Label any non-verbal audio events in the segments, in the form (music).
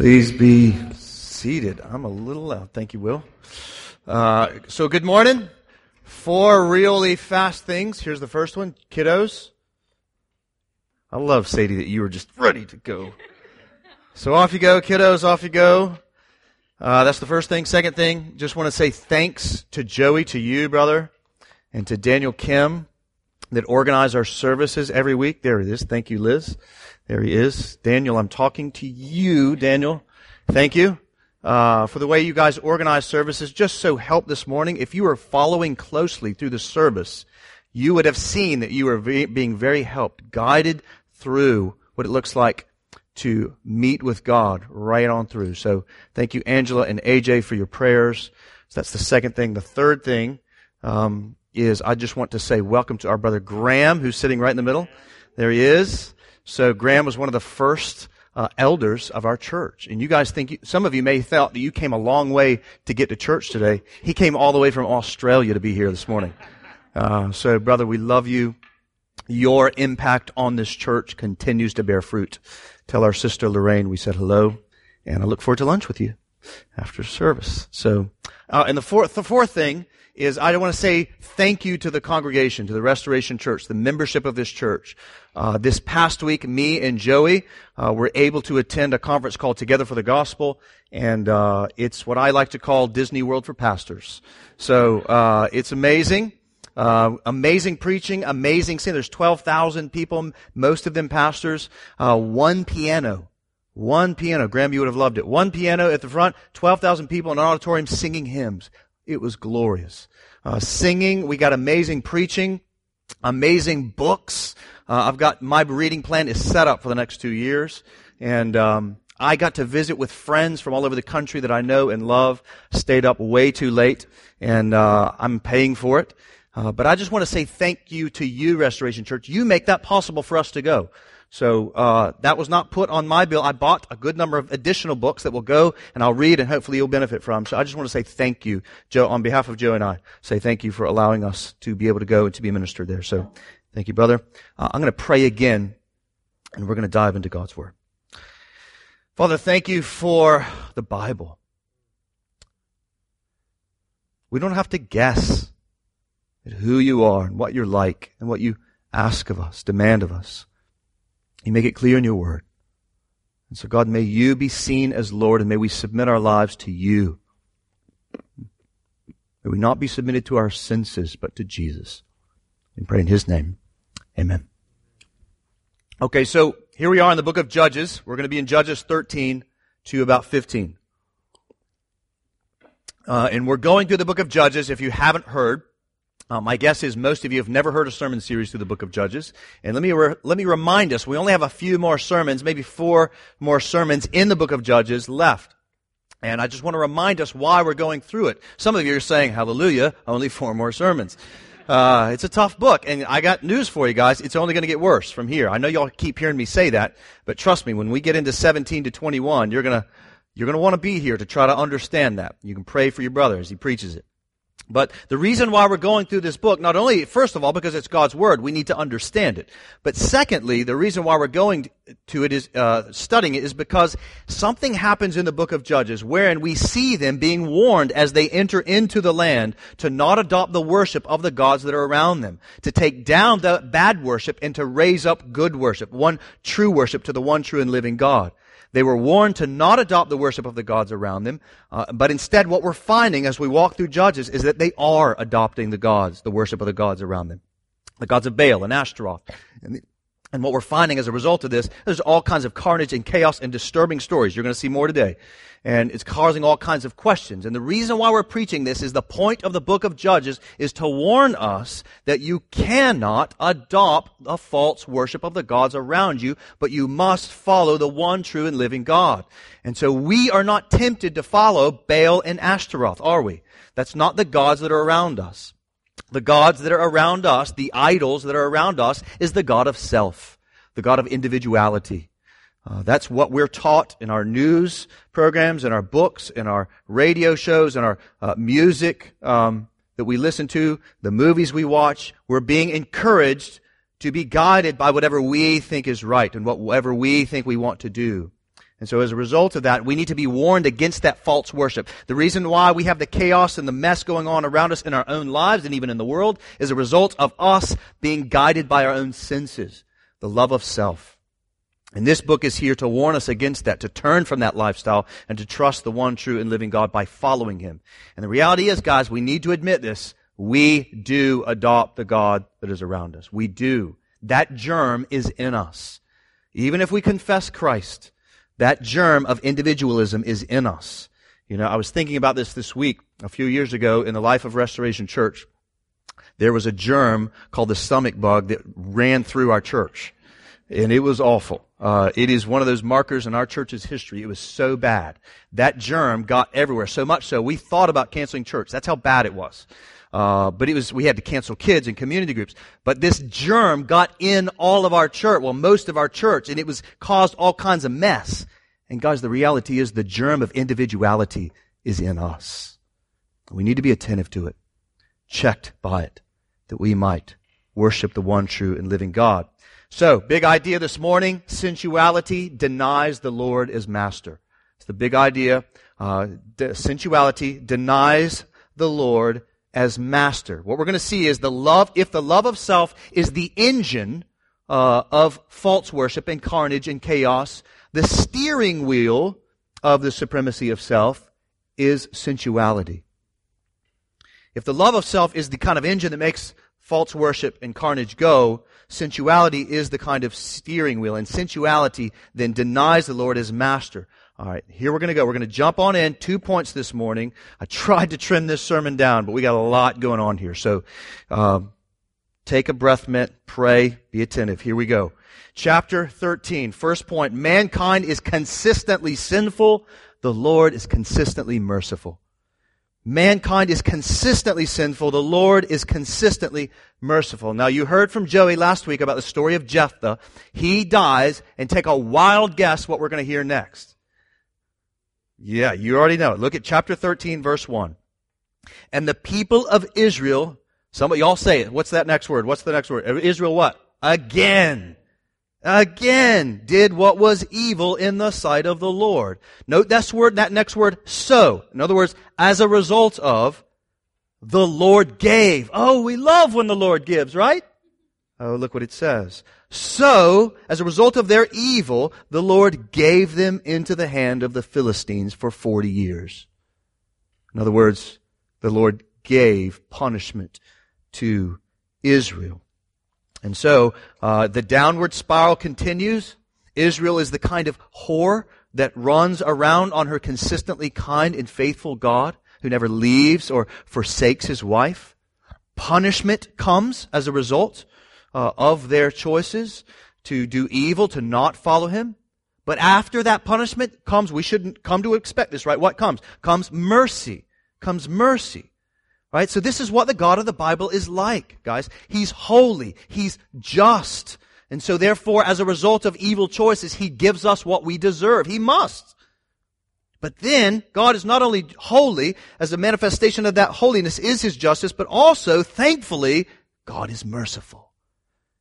Please be seated. I'm a little loud. Thank you, Will. Uh, so, good morning. Four really fast things. Here's the first one kiddos. I love, Sadie, that you were just ready to go. So, off you go, kiddos, off you go. Uh, that's the first thing. Second thing, just want to say thanks to Joey, to you, brother, and to Daniel Kim that organize our services every week. There it is. Thank you, Liz. There he is. Daniel, I'm talking to you, Daniel. Thank you. Uh, for the way you guys organize services. Just so help this morning. If you were following closely through the service, you would have seen that you were ve- being very helped, guided through what it looks like to meet with God right on through. So thank you, Angela and AJ, for your prayers. So that's the second thing. The third thing um, is I just want to say welcome to our brother Graham, who's sitting right in the middle. There he is. So Graham was one of the first uh, elders of our church. And you guys think, you, some of you may have felt that you came a long way to get to church today. He came all the way from Australia to be here this morning. Uh, so brother, we love you. Your impact on this church continues to bear fruit. Tell our sister Lorraine we said hello, and I look forward to lunch with you after service. So, uh, and the fourth, the fourth thing is I want to say thank you to the congregation, to the Restoration Church, the membership of this church. Uh, this past week, me and Joey uh, were able to attend a conference called Together for the Gospel, and uh, it's what I like to call Disney World for pastors. So uh, it's amazing. Uh, amazing preaching, amazing singing. There's 12,000 people, most of them pastors. Uh, one piano. One piano. Graham, you would have loved it. One piano at the front, 12,000 people in an auditorium singing hymns. It was glorious. Uh, singing, we got amazing preaching, amazing books. Uh, I've got my reading plan is set up for the next two years, and um, I got to visit with friends from all over the country that I know and love. Stayed up way too late, and uh, I'm paying for it. Uh, but I just want to say thank you to you, Restoration Church. You make that possible for us to go. So uh, that was not put on my bill. I bought a good number of additional books that will go and I'll read and hopefully you'll benefit from. So I just want to say thank you, Joe, on behalf of Joe and I. Say thank you for allowing us to be able to go and to be ministered there. So thank you, brother. Uh, I'm going to pray again and we're going to dive into God's Word. Father, thank you for the Bible. We don't have to guess at who you are and what you're like and what you ask of us, demand of us. You make it clear in your word. And so, God, may you be seen as Lord and may we submit our lives to you. May we not be submitted to our senses, but to Jesus. And pray in His name. Amen. Okay, so here we are in the book of Judges. We're going to be in Judges 13 to about 15. Uh, and we're going through the book of Judges. If you haven't heard, uh, my guess is most of you have never heard a sermon series through the book of Judges. And let me, re- let me remind us, we only have a few more sermons, maybe four more sermons in the book of Judges left. And I just want to remind us why we're going through it. Some of you are saying, hallelujah, only four more sermons. Uh, it's a tough book, and I got news for you guys. It's only going to get worse from here. I know y'all keep hearing me say that, but trust me, when we get into 17 to 21, you're going to, you're going to want to be here to try to understand that. You can pray for your brother as he preaches it. But the reason why we're going through this book, not only, first of all, because it's God's Word, we need to understand it. But secondly, the reason why we're going to it is, uh, studying it is because something happens in the book of Judges wherein we see them being warned as they enter into the land to not adopt the worship of the gods that are around them, to take down the bad worship and to raise up good worship, one true worship to the one true and living God. They were warned to not adopt the worship of the gods around them, uh, but instead what we're finding as we walk through Judges is that they are adopting the gods, the worship of the gods around them. The gods of Baal and Ashtaroth. And, and what we're finding as a result of this, there's all kinds of carnage and chaos and disturbing stories. You're going to see more today and it's causing all kinds of questions. And the reason why we're preaching this is the point of the book of Judges is to warn us that you cannot adopt a false worship of the gods around you, but you must follow the one true and living God. And so we are not tempted to follow Baal and Ashtaroth, are we? That's not the gods that are around us. The gods that are around us, the idols that are around us, is the God of self, the God of individuality. Uh, that's what we're taught in our news programs, in our books, in our radio shows, in our uh, music um, that we listen to, the movies we watch. We're being encouraged to be guided by whatever we think is right and whatever we think we want to do. And so as a result of that, we need to be warned against that false worship. The reason why we have the chaos and the mess going on around us in our own lives and even in the world is a result of us being guided by our own senses, the love of self. And this book is here to warn us against that, to turn from that lifestyle and to trust the one true and living God by following Him. And the reality is, guys, we need to admit this. We do adopt the God that is around us. We do. That germ is in us. Even if we confess Christ, that germ of individualism is in us. You know, I was thinking about this this week, a few years ago in the life of Restoration Church. There was a germ called the stomach bug that ran through our church. And it was awful. Uh, it is one of those markers in our church's history. It was so bad. That germ got everywhere. So much so, we thought about canceling church. That's how bad it was. Uh, but it was, we had to cancel kids and community groups. But this germ got in all of our church, well, most of our church, and it was caused all kinds of mess. And guys, the reality is the germ of individuality is in us. We need to be attentive to it, checked by it, that we might worship the one true and living God. So, big idea this morning, sensuality denies the Lord as master. It's the big idea. Uh, sensuality denies the Lord as master. What we're going to see is the love, if the love of self is the engine uh, of false worship and carnage and chaos, the steering wheel of the supremacy of self is sensuality. If the love of self is the kind of engine that makes false worship and carnage go, sensuality is the kind of steering wheel, and sensuality then denies the Lord as master. All right, here we're going to go. We're going to jump on in. Two points this morning. I tried to trim this sermon down, but we got a lot going on here. So, um, take a breath mint, pray, be attentive. Here we go. Chapter 13, first point. Mankind is consistently sinful. The Lord is consistently merciful. Mankind is consistently sinful. The Lord is consistently merciful. Now you heard from Joey last week about the story of Jephthah. He dies and take a wild guess what we're going to hear next. Yeah, you already know. Look at chapter 13, verse 1. And the people of Israel, some of y'all say it. What's that next word? What's the next word? Israel what? Again. Again did what was evil in the sight of the Lord. Note that word, that next word, so. In other words, as a result of, the Lord gave. Oh, we love when the Lord gives, right? Oh, look what it says. So, as a result of their evil, the Lord gave them into the hand of the Philistines for 40 years. In other words, the Lord gave punishment to Israel. And so, uh, the downward spiral continues. Israel is the kind of whore that runs around on her consistently kind and faithful God who never leaves or forsakes his wife. Punishment comes as a result uh, of their choices to do evil, to not follow him. But after that punishment comes, we shouldn't come to expect this, right? What comes? Comes mercy. Comes mercy. Right? So this is what the God of the Bible is like, guys. He's holy. He's just. And so therefore, as a result of evil choices, He gives us what we deserve. He must. But then, God is not only holy, as a manifestation of that holiness is His justice, but also, thankfully, God is merciful.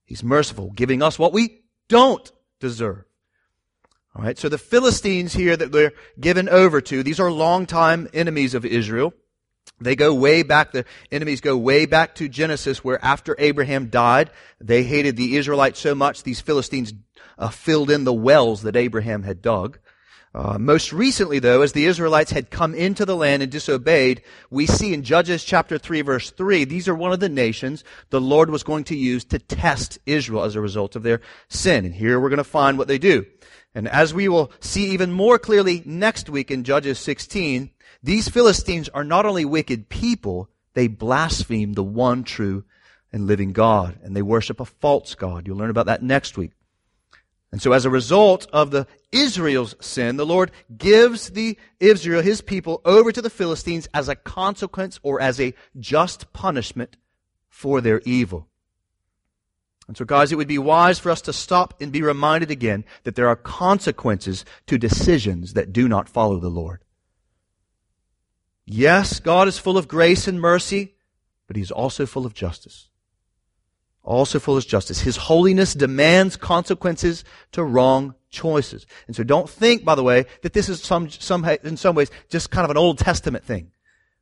He's merciful, giving us what we don't deserve. All right, so the Philistines here that they're given over to, these are longtime enemies of Israel. They go way back, the enemies go way back to Genesis where after Abraham died, they hated the Israelites so much these Philistines uh, filled in the wells that Abraham had dug. Uh, most recently, though, as the Israelites had come into the land and disobeyed, we see in Judges chapter 3, verse 3, these are one of the nations the Lord was going to use to test Israel as a result of their sin. And here we're going to find what they do. And as we will see even more clearly next week in Judges 16, these Philistines are not only wicked people, they blaspheme the one true and living God, and they worship a false God. You'll learn about that next week. And so as a result of the Israel's sin, the Lord gives the Israel, his people, over to the Philistines as a consequence or as a just punishment for their evil. And so guys, it would be wise for us to stop and be reminded again that there are consequences to decisions that do not follow the Lord. Yes, God is full of grace and mercy, but He's also full of justice. Also full of justice. His holiness demands consequences to wrong choices. And so don't think, by the way, that this is some, some, in some ways just kind of an Old Testament thing.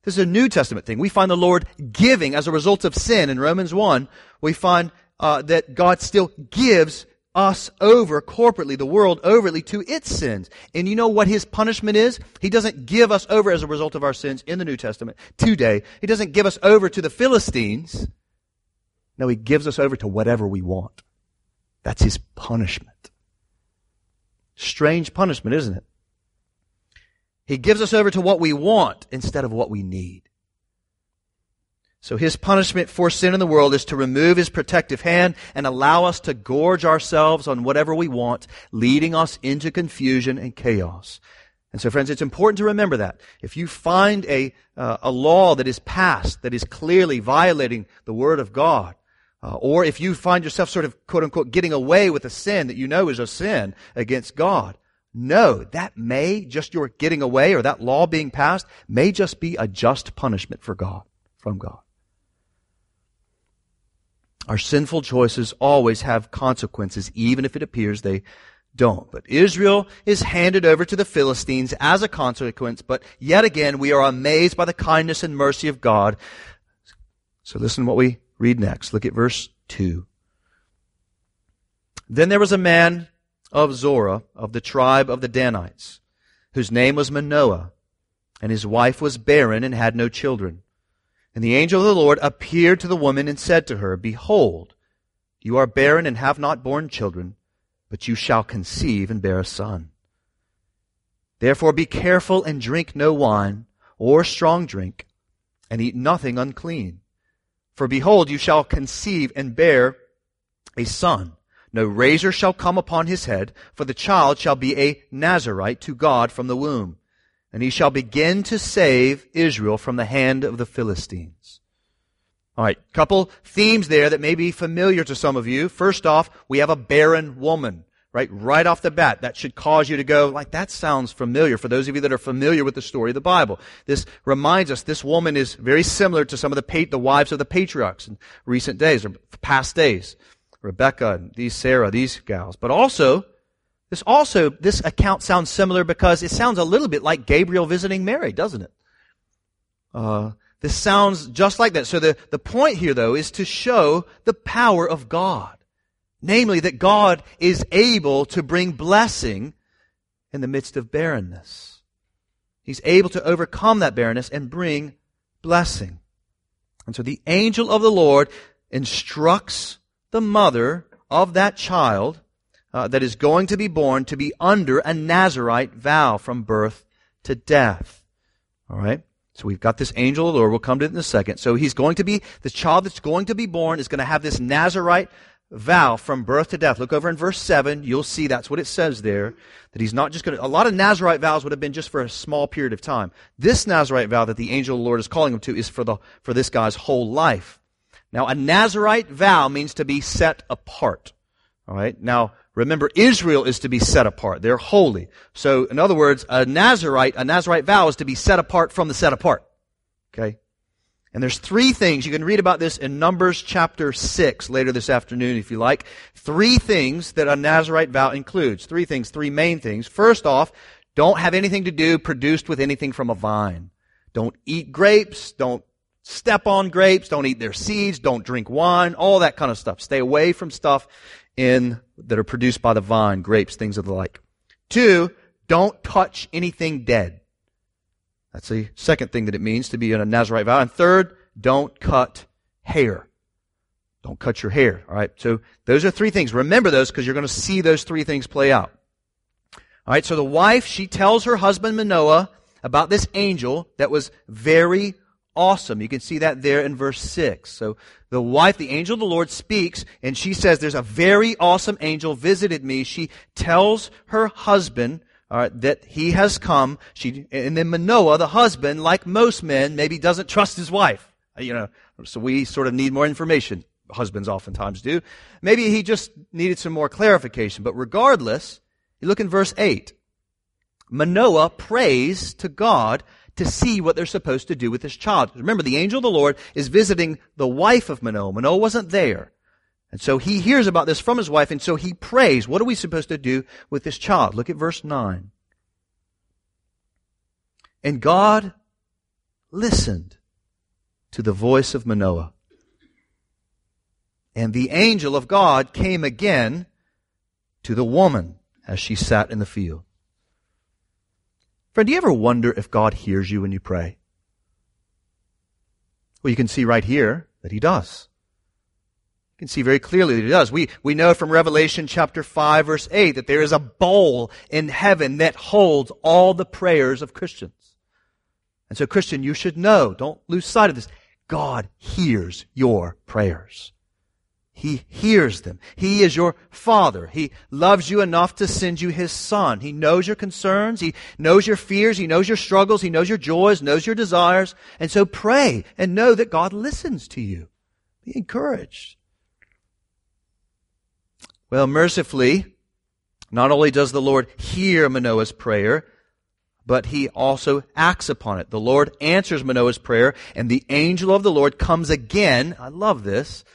This is a New Testament thing. We find the Lord giving as a result of sin in Romans 1. We find uh, that God still gives us over corporately, the world overly to its sins. And you know what his punishment is? He doesn't give us over as a result of our sins in the New Testament today. He doesn't give us over to the Philistines. No, he gives us over to whatever we want. That's his punishment. Strange punishment, isn't it? He gives us over to what we want instead of what we need. So his punishment for sin in the world is to remove his protective hand and allow us to gorge ourselves on whatever we want, leading us into confusion and chaos. And so, friends, it's important to remember that. If you find a, uh, a law that is passed that is clearly violating the Word of God, uh, or if you find yourself sort of, quote unquote, getting away with a sin that you know is a sin against God, no, that may, just your getting away or that law being passed, may just be a just punishment for God, from God. Our sinful choices always have consequences, even if it appears they don't. But Israel is handed over to the Philistines as a consequence, but yet again we are amazed by the kindness and mercy of God. So listen to what we read next. Look at verse 2. Then there was a man of Zorah, of the tribe of the Danites, whose name was Manoah, and his wife was barren and had no children. And the angel of the Lord appeared to the woman and said to her, Behold, you are barren and have not borne children, but you shall conceive and bear a son. Therefore be careful and drink no wine or strong drink, and eat nothing unclean for behold, you shall conceive and bear a son. No razor shall come upon his head, for the child shall be a Nazarite to God from the womb. And he shall begin to save Israel from the hand of the Philistines. All right, couple themes there that may be familiar to some of you. First off, we have a barren woman right? Right off the bat, that should cause you to go, like, that sounds familiar for those of you that are familiar with the story of the Bible. This reminds us this woman is very similar to some of the, the wives of the patriarchs in recent days or past days. Rebecca and these Sarah, these gals. But also, this also, this account sounds similar because it sounds a little bit like Gabriel visiting Mary, doesn't it? Uh, this sounds just like that. So the, the point here, though, is to show the power of God. Namely, that God is able to bring blessing in the midst of barrenness. He's able to overcome that barrenness and bring blessing. And so the angel of the Lord instructs the mother of that child uh, that is going to be born to be under a Nazarite vow from birth to death. All right? So we've got this angel of the Lord. We'll come to it in a second. So he's going to be, the child that's going to be born is going to have this Nazarite vow from birth to death. Look over in verse 7. You'll see that's what it says there. That he's not just going to, a lot of Nazarite vows would have been just for a small period of time. This Nazarite vow that the angel of the Lord is calling him to is for the, for this guy's whole life. Now, a Nazarite vow means to be set apart. All right. Now, remember, Israel is to be set apart. They're holy. So, in other words, a Nazarite, a Nazarite vow is to be set apart from the set apart. Okay. And there's three things. You can read about this in Numbers chapter 6 later this afternoon if you like. Three things that a Nazarite vow includes. Three things, three main things. First off, don't have anything to do produced with anything from a vine. Don't eat grapes. Don't step on grapes. Don't eat their seeds. Don't drink wine. All that kind of stuff. Stay away from stuff in, that are produced by the vine, grapes, things of the like. Two, don't touch anything dead. That's the second thing that it means to be in a Nazarite vow. And third, don't cut hair. Don't cut your hair. All right. So those are three things. Remember those because you're going to see those three things play out. All right. So the wife, she tells her husband Manoah about this angel that was very awesome. You can see that there in verse 6. So the wife, the angel of the Lord speaks and she says, there's a very awesome angel visited me. She tells her husband that he has come. She, and then Manoah, the husband, like most men, maybe doesn't trust his wife. Uh, you know, so we sort of need more information. Husbands oftentimes do. Maybe he just needed some more clarification. But regardless, you look in verse 8. Manoah prays to God to see what they're supposed to do with this child. Remember, the angel of the Lord is visiting the wife of Manoah. Manoah wasn't there. And so he hears about this from his wife, and so he prays. What are we supposed to do with this child? Look at verse 9. And God listened to the voice of Manoah. And the angel of God came again to the woman as she sat in the field. Friend, do you ever wonder if God hears you when you pray? Well, you can see right here that he does. You can see very clearly that he does. We, we know from Revelation chapter 5 verse 8 that there is a bowl in heaven that holds all the prayers of Christians. And so Christian, you should know, don't lose sight of this. God hears your prayers. He hears them. He is your father. He loves you enough to send you his son. He knows your concerns. He knows your fears. He knows your struggles. He knows your joys, knows your desires. And so pray and know that God listens to you. Be encouraged. Well, mercifully, not only does the Lord hear Manoah's prayer, but he also acts upon it. The Lord answers Manoah's prayer, and the angel of the Lord comes again. I love this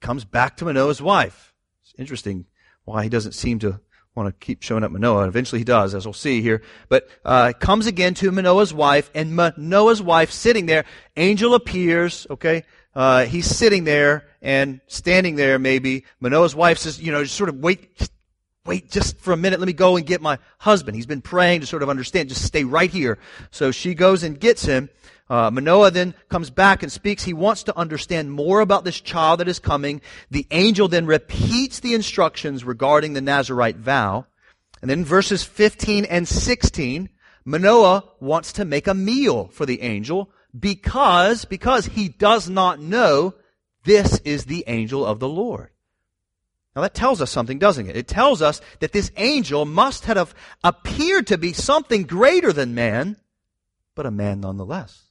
comes back to Manoah's wife. It's interesting why he doesn't seem to want to keep showing up Manoah. Eventually he does, as we'll see here. But uh, comes again to Manoah's wife, and Manoah's wife sitting there. Angel appears. Okay, uh, he's sitting there and standing there. Maybe Manoah's wife says, you know, just sort of wait, wait just for a minute. Let me go and get my husband. He's been praying to sort of understand. Just stay right here. So she goes and gets him. Uh, Manoah then comes back and speaks. He wants to understand more about this child that is coming. The angel then repeats the instructions regarding the Nazarite vow. And then verses 15 and 16, Manoah wants to make a meal for the angel because, because he does not know this is the angel of the Lord. Now that tells us something, doesn't it? It tells us that this angel must have appeared to be something greater than man, but a man nonetheless.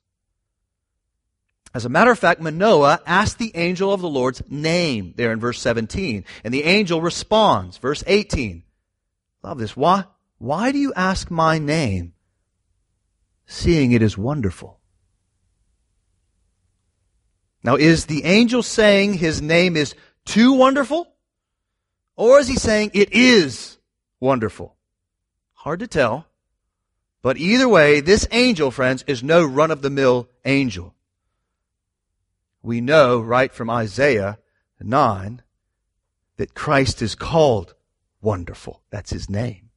As a matter of fact, Manoah asked the angel of the Lord's name there in verse 17. And the angel responds, verse 18. Love this. Why, why do you ask my name, seeing it is wonderful? Now, is the angel saying his name is too wonderful? Or is he saying it is wonderful? Hard to tell. But either way, this angel, friends, is no run of the mill angel we know right from Isaiah 9 that Christ is called wonderful. That's his name.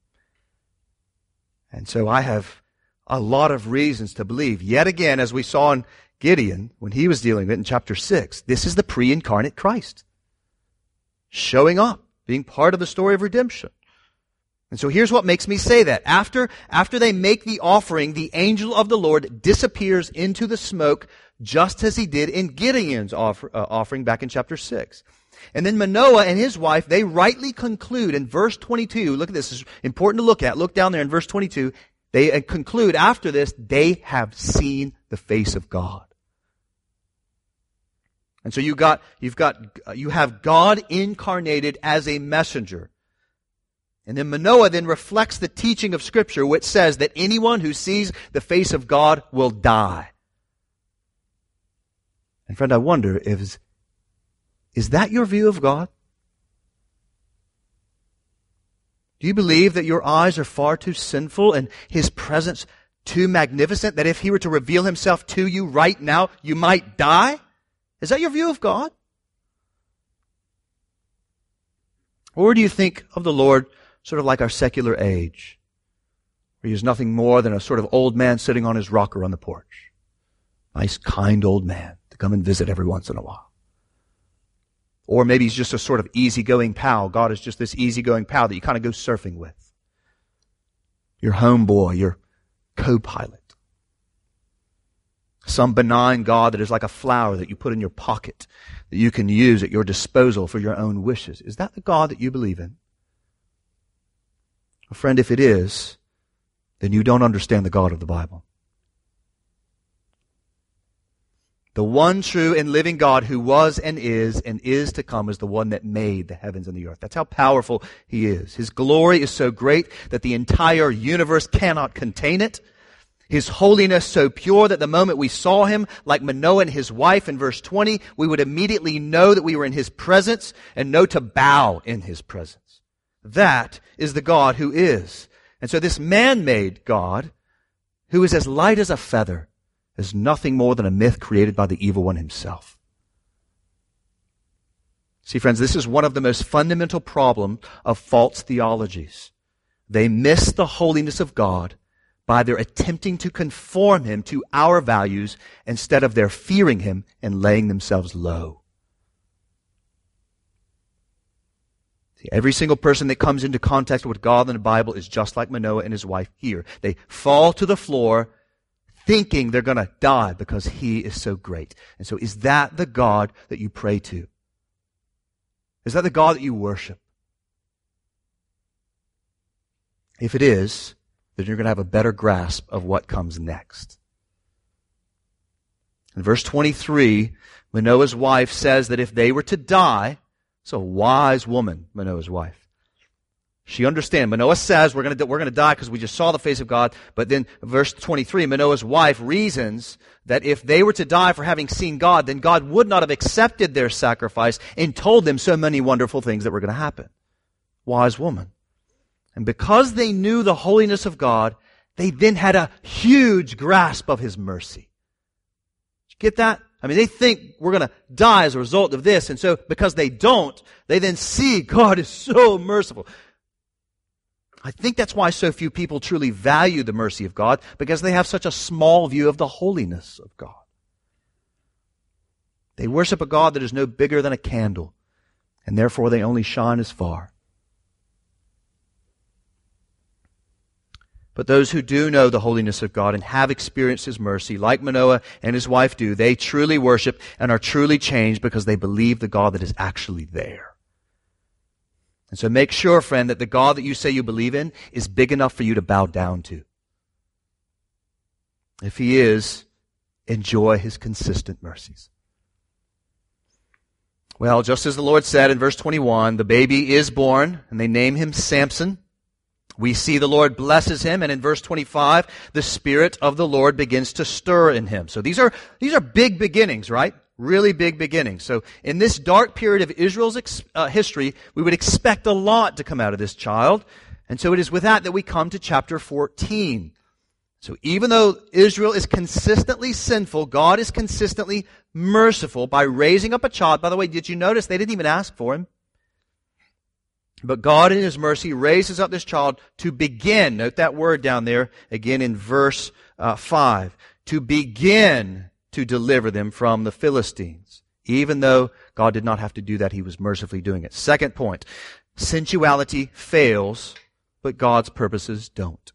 And so I have a lot of reasons to believe, yet again, as we saw in Gideon when he was dealing with it in chapter 6, this is the pre incarnate Christ showing up, being part of the story of redemption. And so here's what makes me say that. After, after they make the offering, the angel of the Lord disappears into the smoke just as he did in Gideon's offer, uh, offering back in chapter 6. And then Manoah and his wife, they rightly conclude in verse 22, look at this, it's important to look at, look down there in verse 22, they uh, conclude after this, they have seen the face of God. And so you got, you've got, uh, you have God incarnated as a messenger. And then Manoah then reflects the teaching of scripture which says that anyone who sees the face of God will die. And friend, I wonder if, is that your view of God? Do you believe that your eyes are far too sinful and His presence too magnificent that if He were to reveal Himself to you right now, you might die? Is that your view of God? Or do you think of the Lord sort of like our secular age, where He's nothing more than a sort of old man sitting on his rocker on the porch? Nice, kind old man to come and visit every once in a while. Or maybe he's just a sort of easygoing pal. God is just this easygoing pal that you kind of go surfing with. Your homeboy, your co-pilot. Some benign God that is like a flower that you put in your pocket that you can use at your disposal for your own wishes. Is that the God that you believe in? Well, friend, if it is, then you don't understand the God of the Bible. The one true and living God who was and is and is to come is the one that made the heavens and the earth. That's how powerful he is. His glory is so great that the entire universe cannot contain it. His holiness so pure that the moment we saw him, like Manoah and his wife in verse 20, we would immediately know that we were in his presence and know to bow in his presence. That is the God who is. And so this man-made God, who is as light as a feather, is nothing more than a myth created by the evil one himself. See, friends, this is one of the most fundamental problems of false theologies. They miss the holiness of God by their attempting to conform him to our values instead of their fearing him and laying themselves low. See, every single person that comes into contact with God in the Bible is just like Manoah and his wife here. They fall to the floor thinking they're going to die because he is so great. And so is that the God that you pray to? Is that the God that you worship? If it is, then you're going to have a better grasp of what comes next. In verse 23, Manoah's wife says that if they were to die, it's a wise woman, Manoah's wife. She understands. Manoah says we're going to we're going to die because we just saw the face of God. But then verse 23, Manoah's wife reasons that if they were to die for having seen God, then God would not have accepted their sacrifice and told them so many wonderful things that were going to happen. Wise woman. And because they knew the holiness of God, they then had a huge grasp of His mercy. Did you get that? I mean, they think we're going to die as a result of this. And so because they don't, they then see God is so merciful. I think that's why so few people truly value the mercy of God, because they have such a small view of the holiness of God. They worship a God that is no bigger than a candle, and therefore they only shine as far. But those who do know the holiness of God and have experienced His mercy, like Manoah and his wife do, they truly worship and are truly changed because they believe the God that is actually there. And so make sure, friend, that the God that you say you believe in is big enough for you to bow down to. If He is, enjoy His consistent mercies. Well, just as the Lord said in verse 21, the baby is born, and they name him Samson. We see the Lord blesses him, and in verse 25, the Spirit of the Lord begins to stir in him. So these are, these are big beginnings, right? Really big beginnings. So in this dark period of Israel's ex- uh, history, we would expect a lot to come out of this child. And so it is with that that we come to chapter 14. So even though Israel is consistently sinful, God is consistently merciful by raising up a child. By the way, did you notice they didn't even ask for him? But God in His mercy raises up this child to begin. Note that word down there again in verse uh, 5. To begin to deliver them from the Philistines. Even though God did not have to do that, He was mercifully doing it. Second point. Sensuality fails, but God's purposes don't.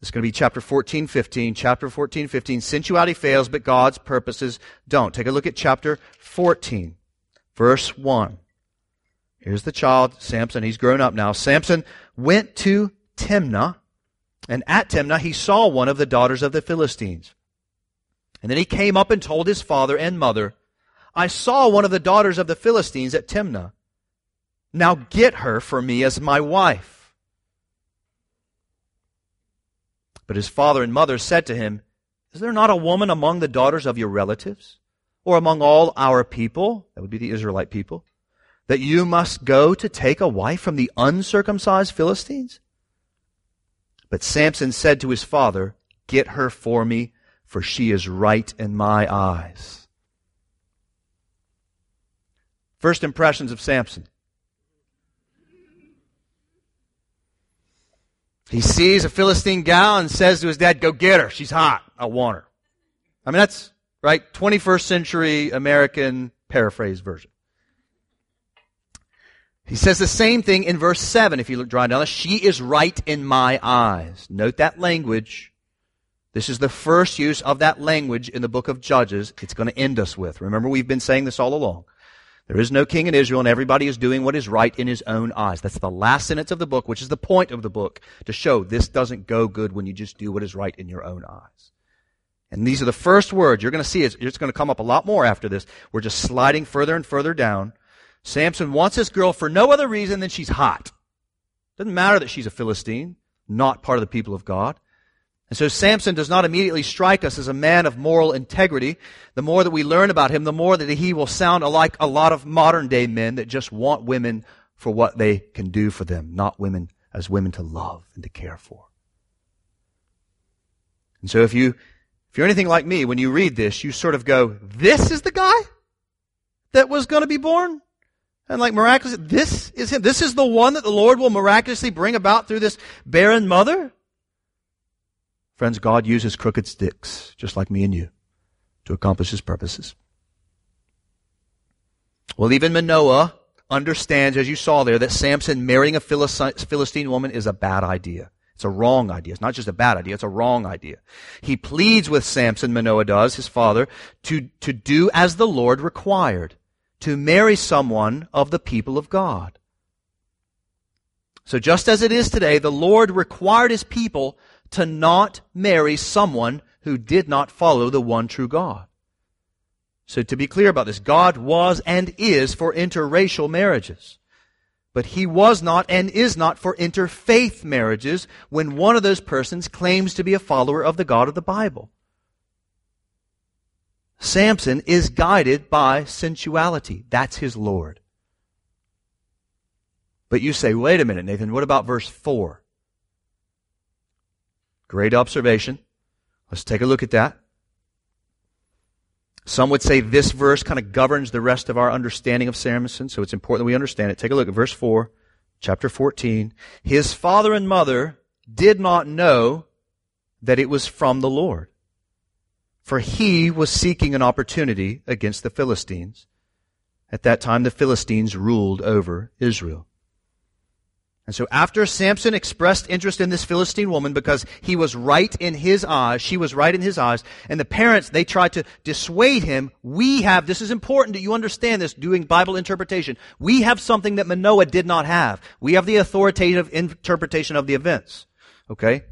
It's going to be chapter 14, 15. Chapter 14, 15. Sensuality fails, but God's purposes don't. Take a look at chapter 14, verse 1. Here's the child, Samson. He's grown up now. Samson went to Timnah, and at Timnah he saw one of the daughters of the Philistines. And then he came up and told his father and mother, I saw one of the daughters of the Philistines at Timnah. Now get her for me as my wife. But his father and mother said to him, Is there not a woman among the daughters of your relatives? Or among all our people? That would be the Israelite people that you must go to take a wife from the uncircumcised Philistines? But Samson said to his father, Get her for me, for she is right in my eyes. First impressions of Samson. He sees a Philistine gal and says to his dad, Go get her. She's hot. I want her. I mean, that's right. 21st century American paraphrase version. He says the same thing in verse 7 if you look drawing down. She is right in my eyes. Note that language. This is the first use of that language in the book of Judges. It's going to end us with. Remember, we've been saying this all along. There is no king in Israel, and everybody is doing what is right in his own eyes. That's the last sentence of the book, which is the point of the book, to show this doesn't go good when you just do what is right in your own eyes. And these are the first words. You're going to see it. It's going to come up a lot more after this. We're just sliding further and further down. Samson wants this girl for no other reason than she's hot. Doesn't matter that she's a Philistine, not part of the people of God. And so Samson does not immediately strike us as a man of moral integrity. The more that we learn about him, the more that he will sound like a lot of modern day men that just want women for what they can do for them, not women as women to love and to care for. And so if you, if you're anything like me, when you read this, you sort of go, this is the guy that was going to be born? And like miraculously, this is him. This is the one that the Lord will miraculously bring about through this barren mother? Friends, God uses crooked sticks, just like me and you, to accomplish his purposes. Well, even Manoah understands, as you saw there, that Samson marrying a Philistine woman is a bad idea. It's a wrong idea. It's not just a bad idea, it's a wrong idea. He pleads with Samson, Manoah does, his father, to, to do as the Lord required, to marry someone of the people of God. So just as it is today, the Lord required his people to not marry someone who did not follow the one true God. So to be clear about this, God was and is for interracial marriages. But he was not and is not for interfaith marriages when one of those persons claims to be a follower of the God of the Bible. Samson is guided by sensuality. That's his Lord. But you say, wait a minute, Nathan, what about verse 4? Great observation. Let's take a look at that. Some would say this verse kind of governs the rest of our understanding of Samson, so it's important that we understand it. Take a look at verse 4, chapter 14. His father and mother did not know that it was from the Lord, for he was seeking an opportunity against the Philistines. At that time, the Philistines ruled over Israel. And so after Samson expressed interest in this Philistine woman because he was right in his eyes, she was right in his eyes, and the parents, they tried to dissuade him, we have, this is important that you understand this doing Bible interpretation. We have something that Manoah did not have. We have the authoritative interpretation of the events. Okay?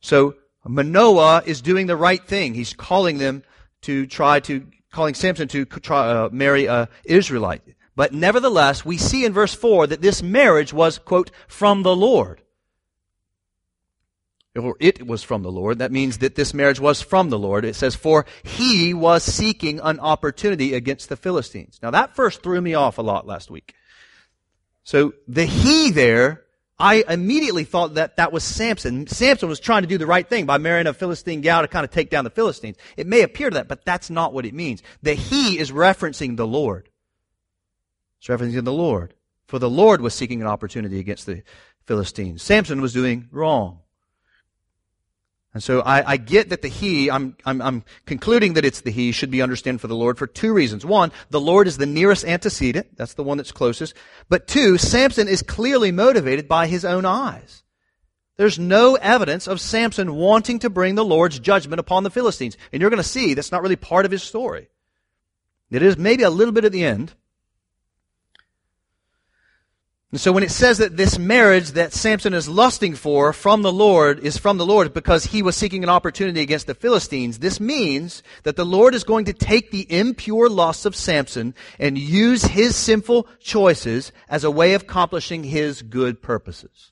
So Manoah is doing the right thing. He's calling them to try to, calling Samson to try, uh, marry a Israelite. But nevertheless, we see in verse 4 that this marriage was, quote, from the Lord. Or it was from the Lord. That means that this marriage was from the Lord. It says, for he was seeking an opportunity against the Philistines. Now that first threw me off a lot last week. So the he there, I immediately thought that that was Samson. Samson was trying to do the right thing by marrying a Philistine gal to kind of take down the Philistines. It may appear to that, but that's not what it means. The he is referencing the Lord. It's referencing the Lord. For the Lord was seeking an opportunity against the Philistines. Samson was doing wrong. And so I, I get that the he, I'm, I'm, I'm, concluding that it's the he, should be understood for the Lord for two reasons. One, the Lord is the nearest antecedent. That's the one that's closest. But two, Samson is clearly motivated by his own eyes. There's no evidence of Samson wanting to bring the Lord's judgment upon the Philistines. And you're going to see that's not really part of his story. It is maybe a little bit at the end. And so when it says that this marriage that Samson is lusting for from the Lord is from the Lord because he was seeking an opportunity against the Philistines, this means that the Lord is going to take the impure lusts of Samson and use his sinful choices as a way of accomplishing his good purposes.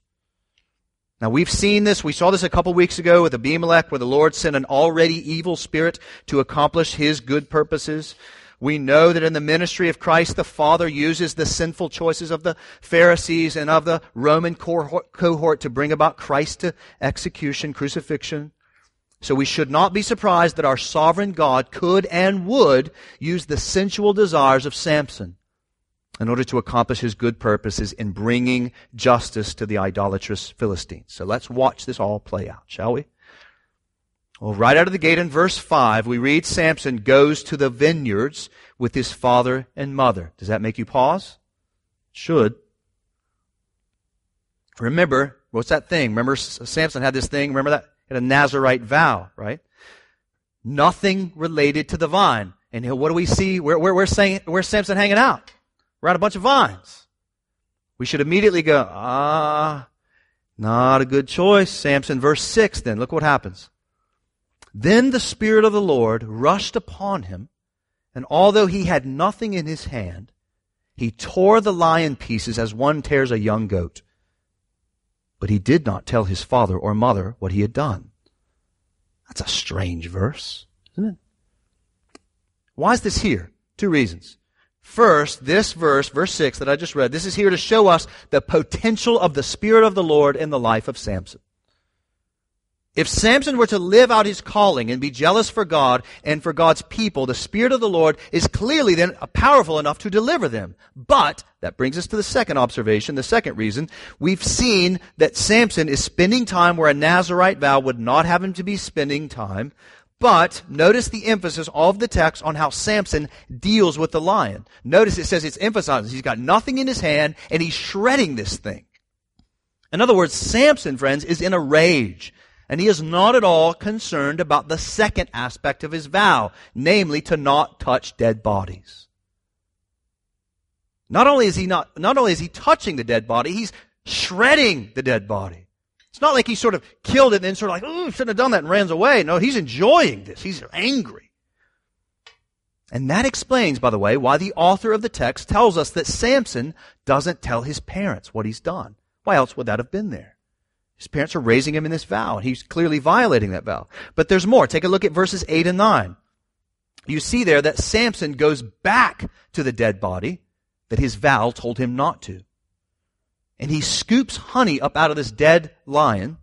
Now we've seen this, we saw this a couple weeks ago with Abimelech where the Lord sent an already evil spirit to accomplish his good purposes. We know that in the ministry of Christ, the Father uses the sinful choices of the Pharisees and of the Roman cohort to bring about Christ to execution, crucifixion. So we should not be surprised that our sovereign God could and would use the sensual desires of Samson in order to accomplish his good purposes in bringing justice to the idolatrous Philistines. So let's watch this all play out, shall we? Well, right out of the gate in verse 5, we read Samson goes to the vineyards with his father and mother. Does that make you pause? should. Remember, what's that thing? Remember Samson had this thing, remember that? He had a Nazarite vow, right? Nothing related to the vine. And what do we see? Where, where, where's, saying, where's Samson hanging out? We're at a bunch of vines. We should immediately go, ah, not a good choice. Samson, verse 6 then. Look what happens. Then the Spirit of the Lord rushed upon him, and although he had nothing in his hand, he tore the lion pieces as one tears a young goat. But he did not tell his father or mother what he had done. That's a strange verse, isn't it? Why is this here? Two reasons. First, this verse, verse 6 that I just read, this is here to show us the potential of the Spirit of the Lord in the life of Samson. If Samson were to live out his calling and be jealous for God and for God's people, the Spirit of the Lord is clearly then powerful enough to deliver them. But, that brings us to the second observation, the second reason. We've seen that Samson is spending time where a Nazarite vow would not have him to be spending time. But notice the emphasis of the text on how Samson deals with the lion. Notice it says it's emphasized. He's got nothing in his hand and he's shredding this thing. In other words, Samson, friends, is in a rage. And he is not at all concerned about the second aspect of his vow, namely to not touch dead bodies. Not only is he not, not only is he touching the dead body, he's shredding the dead body. It's not like he sort of killed it and then sort of like, oh, shouldn't have done that and runs away. No, he's enjoying this. He's angry. And that explains, by the way, why the author of the text tells us that Samson doesn't tell his parents what he's done. Why else would that have been there? His parents are raising him in this vow, and he's clearly violating that vow. But there's more. Take a look at verses 8 and 9. You see there that Samson goes back to the dead body that his vow told him not to and he scoops honey up out of this dead lion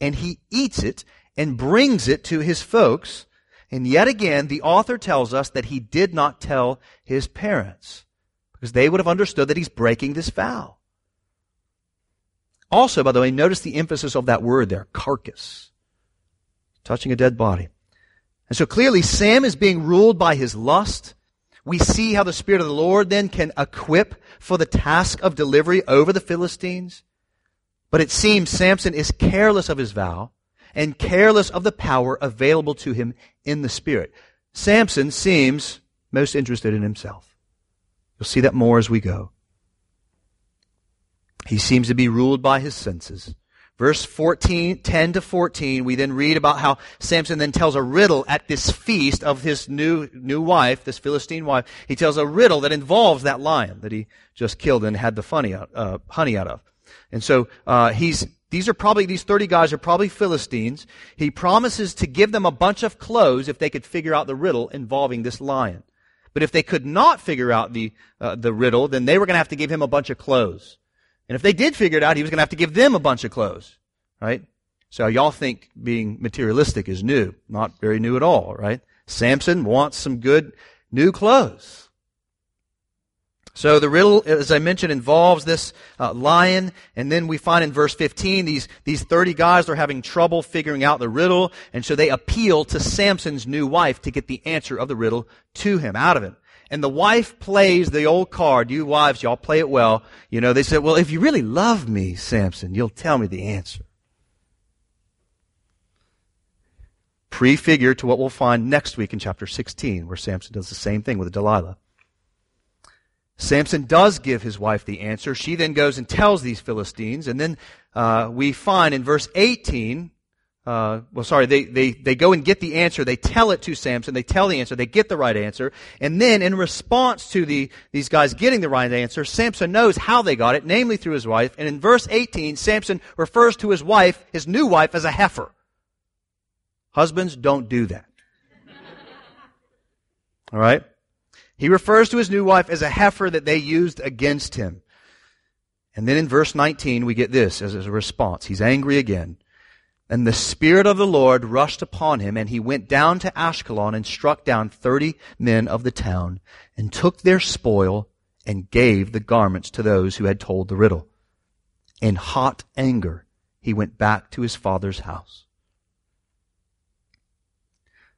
and he eats it and brings it to his folks. And yet again, the author tells us that he did not tell his parents because they would have understood that he's breaking this vow. Also, by the way, notice the emphasis of that word there, carcass. Touching a dead body. And so clearly Sam is being ruled by his lust we see how the Spirit of the Lord then can equip for the task of delivery over the Philistines. But it seems Samson is careless of his vow and careless of the power available to him in the Spirit. Samson seems most interested in himself. You'll see that more as we go. He seems to be ruled by his senses. Verse 14, 10 to 14, we then read about how Samson then tells a riddle at this feast of his new, new wife, this Philistine wife. He tells a riddle that involves that lion that he just killed and had the funny out, uh, honey out of. And so, uh, he's, these are probably, these 30 guys are probably Philistines. He promises to give them a bunch of clothes if they could figure out the riddle involving this lion. But if they could not figure out the, uh, the riddle, then they were going to have to give him a bunch of clothes. And if they did figure it out, he was going to have to give them a bunch of clothes, right? So y'all think being materialistic is new. Not very new at all, right? Samson wants some good new clothes. So the riddle, as I mentioned, involves this uh, lion, and then we find in verse 15 these these 30 guys are having trouble figuring out the riddle, and so they appeal to Samson's new wife to get the answer of the riddle to him, out of him. And the wife plays the old card. You wives, y'all play it well. You know, they said, well, if you really love me, Samson, you'll tell me the answer. Prefigure to what we'll find next week in chapter 16, where Samson does the same thing with Delilah. Samson does give his wife the answer. She then goes and tells these Philistines, and then uh, we find in verse 18 uh, well, sorry, they, they, they go and get the answer. They tell it to Samson. They tell the answer. They get the right answer. And then in response to the, these guys getting the right answer, Samson knows how they got it, namely through his wife. And in verse 18, Samson refers to his wife, his new wife, as a heifer. Husbands, don't do that. (laughs) All right? He refers to his new wife as a heifer that they used against him. And then in verse 19, we get this as a response. He's angry again. And the Spirit of the Lord rushed upon him, and he went down to Ashkelon and struck down thirty men of the town, and took their spoil, and gave the garments to those who had told the riddle. In hot anger, he went back to his father's house.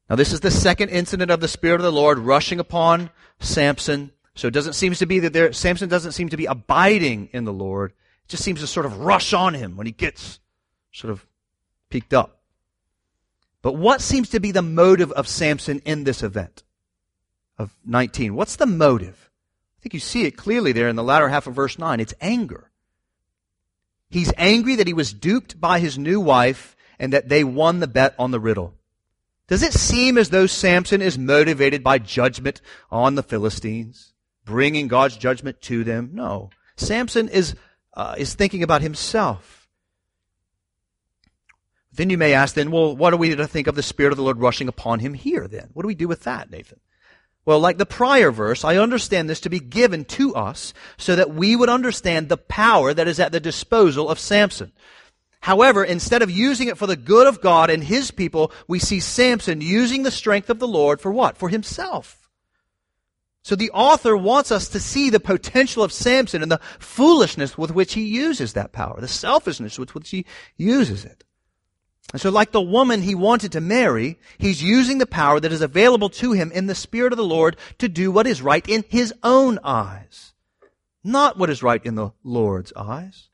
Now, this is the second incident of the Spirit of the Lord rushing upon Samson. So it doesn't seem to be that there, Samson doesn't seem to be abiding in the Lord. It just seems to sort of rush on him when he gets sort of peaked up. But what seems to be the motive of Samson in this event of 19? What's the motive? I think you see it clearly there in the latter half of verse 9. It's anger. He's angry that he was duped by his new wife and that they won the bet on the riddle. Does it seem as though Samson is motivated by judgment on the Philistines, bringing God's judgment to them? No. Samson is, uh, is thinking about himself. Then you may ask, then, well, what are we to think of the Spirit of the Lord rushing upon him here then? What do we do with that, Nathan? Well, like the prior verse, I understand this to be given to us so that we would understand the power that is at the disposal of Samson. However, instead of using it for the good of God and his people, we see Samson using the strength of the Lord for what? For himself. So the author wants us to see the potential of Samson and the foolishness with which he uses that power, the selfishness with which he uses it. And so like the woman he wanted to marry, he's using the power that is available to him in the Spirit of the Lord to do what is right in his own eyes. Not what is right in the Lord's eyes.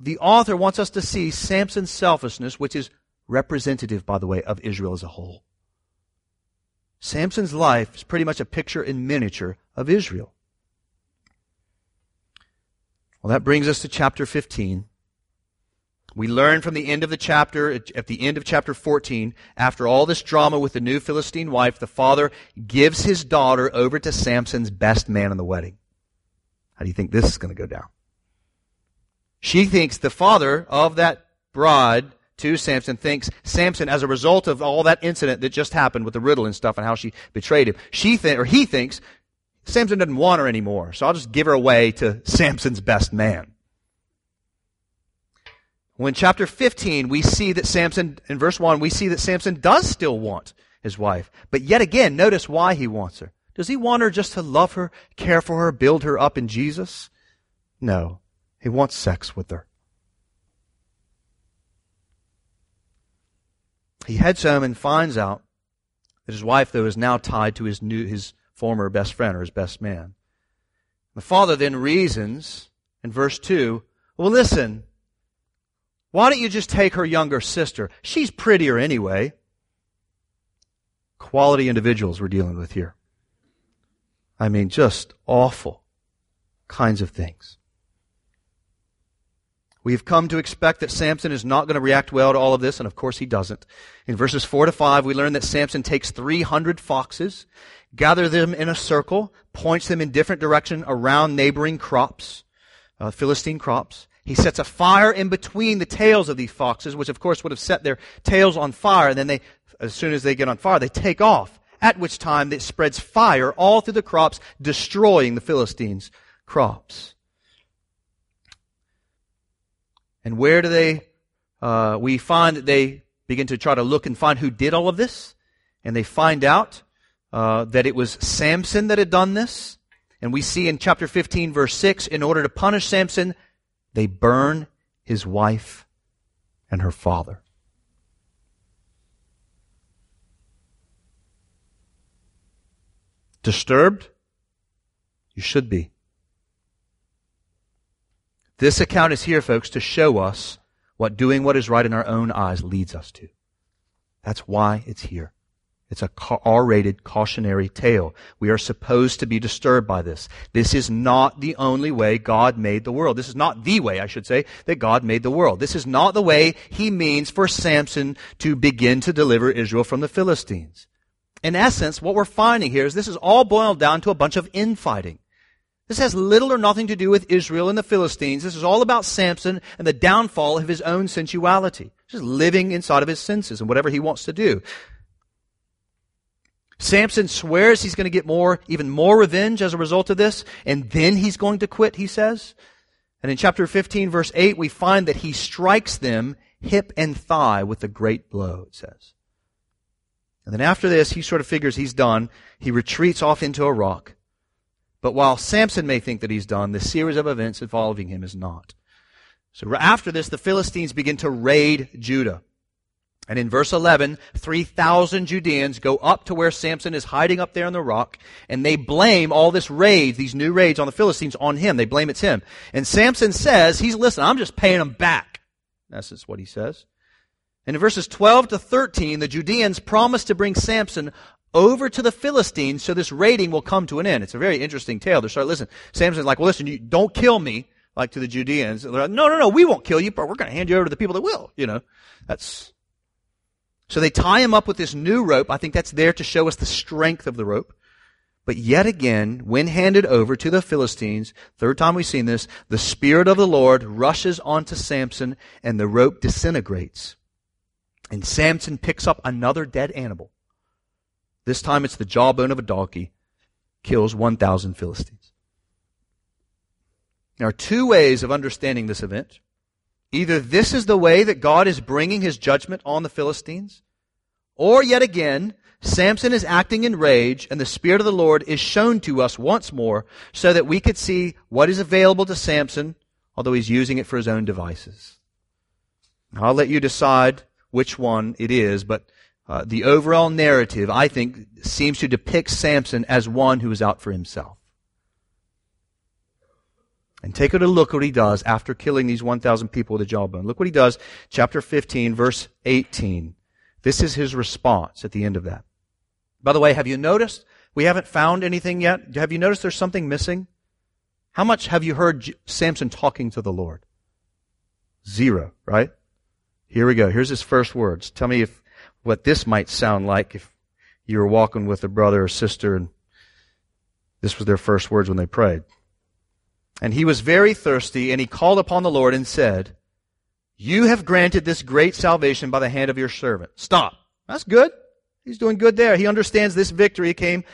The author wants us to see Samson's selfishness, which is representative, by the way, of Israel as a whole. Samson's life is pretty much a picture in miniature of Israel. Well, that brings us to chapter 15. We learn from the end of the chapter, at the end of chapter 14, after all this drama with the new Philistine wife, the father gives his daughter over to Samson's best man in the wedding. How do you think this is going to go down? She thinks the father of that bride to Samson thinks Samson, as a result of all that incident that just happened with the riddle and stuff and how she betrayed him, she th- or he thinks Samson doesn't want her anymore, so I'll just give her away to Samson's best man. When chapter 15, we see that Samson, in verse 1, we see that Samson does still want his wife. But yet again, notice why he wants her. Does he want her just to love her, care for her, build her up in Jesus? No. He wants sex with her. He heads home and finds out that his wife, though, is now tied to his new, his former best friend or his best man. The father then reasons in verse 2, well, listen, why don't you just take her younger sister? She's prettier anyway. Quality individuals we're dealing with here. I mean, just awful kinds of things. We've come to expect that Samson is not going to react well to all of this, and of course he doesn't. In verses 4 to 5, we learn that Samson takes 300 foxes, gathers them in a circle, points them in different direction around neighboring crops, uh, Philistine crops. He sets a fire in between the tails of these foxes, which of course would have set their tails on fire, and then they, as soon as they get on fire, they take off, at which time it spreads fire all through the crops, destroying the Philistines' crops. And where do they, uh, we find that they begin to try to look and find who did all of this. And they find out uh, that it was Samson that had done this. And we see in chapter 15, verse 6, in order to punish Samson, they burn his wife and her father. Disturbed? You should be. This account is here, folks, to show us what doing what is right in our own eyes leads us to. That's why it's here. It's a R-rated cautionary tale. We are supposed to be disturbed by this. This is not the only way God made the world. This is not the way, I should say, that God made the world. This is not the way He means for Samson to begin to deliver Israel from the Philistines. In essence, what we're finding here is this is all boiled down to a bunch of infighting. This has little or nothing to do with Israel and the Philistines. This is all about Samson and the downfall of his own sensuality. Just living inside of his senses and whatever he wants to do. Samson swears he's going to get more, even more revenge as a result of this, and then he's going to quit, he says. And in chapter 15, verse 8, we find that he strikes them hip and thigh with a great blow, it says. And then after this, he sort of figures he's done. He retreats off into a rock. But while Samson may think that he's done, the series of events involving him is not. So after this, the Philistines begin to raid Judah. And in verse 11, 3,000 Judeans go up to where Samson is hiding up there on the rock, and they blame all this raids, these new raids on the Philistines on him. They blame it's him. And Samson says, he's, listen, I'm just paying them back. That's just what he says. And in verses 12 to 13, the Judeans promise to bring Samson over to the Philistines so this raiding will come to an end. It's a very interesting tale. They start, listen, Samson's like, well, listen, you don't kill me, like to the Judeans. Like, no, no, no, we won't kill you, but we're going to hand you over to the people that will, you know. That's, so they tie him up with this new rope. I think that's there to show us the strength of the rope. But yet again, when handed over to the Philistines, third time we've seen this, the Spirit of the Lord rushes onto Samson and the rope disintegrates And Samson picks up another dead animal. This time it's the jawbone of a donkey, kills 1,000 Philistines. There are two ways of understanding this event. Either this is the way that God is bringing his judgment on the Philistines, or yet again, Samson is acting in rage and the Spirit of the Lord is shown to us once more so that we could see what is available to Samson, although he's using it for his own devices. I'll let you decide which one it is, but uh, the overall narrative, I think, seems to depict Samson as one who is out for himself. And take a look what he does after killing these 1,000 people with a jawbone. Look what he does, chapter 15, verse 18. This is his response at the end of that. By the way, have you noticed we haven't found anything yet? Have you noticed there's something missing? How much have you heard Samson talking to the Lord? Zero, right? Here we go. Here's his first words. Tell me if what this might sound like if you were walking with a brother or sister and this was their first words when they prayed. And he was very thirsty, and he called upon the Lord and said, You have granted this great salvation by the hand of your servant. Stop. That's good. He's doing good there. He understands this victory came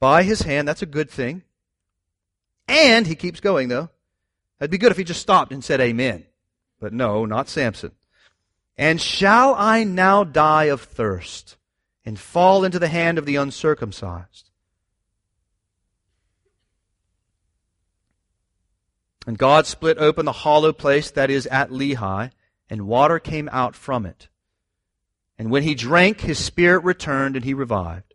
by his hand. That's a good thing. And he keeps going, though. It'd be good if he just stopped and said amen. But no, not Samson. And shall I now die of thirst and fall into the hand of the uncircumcised? And God split open the hollow place that is at Lehi, and water came out from it. And when he drank, his spirit returned, and he revived.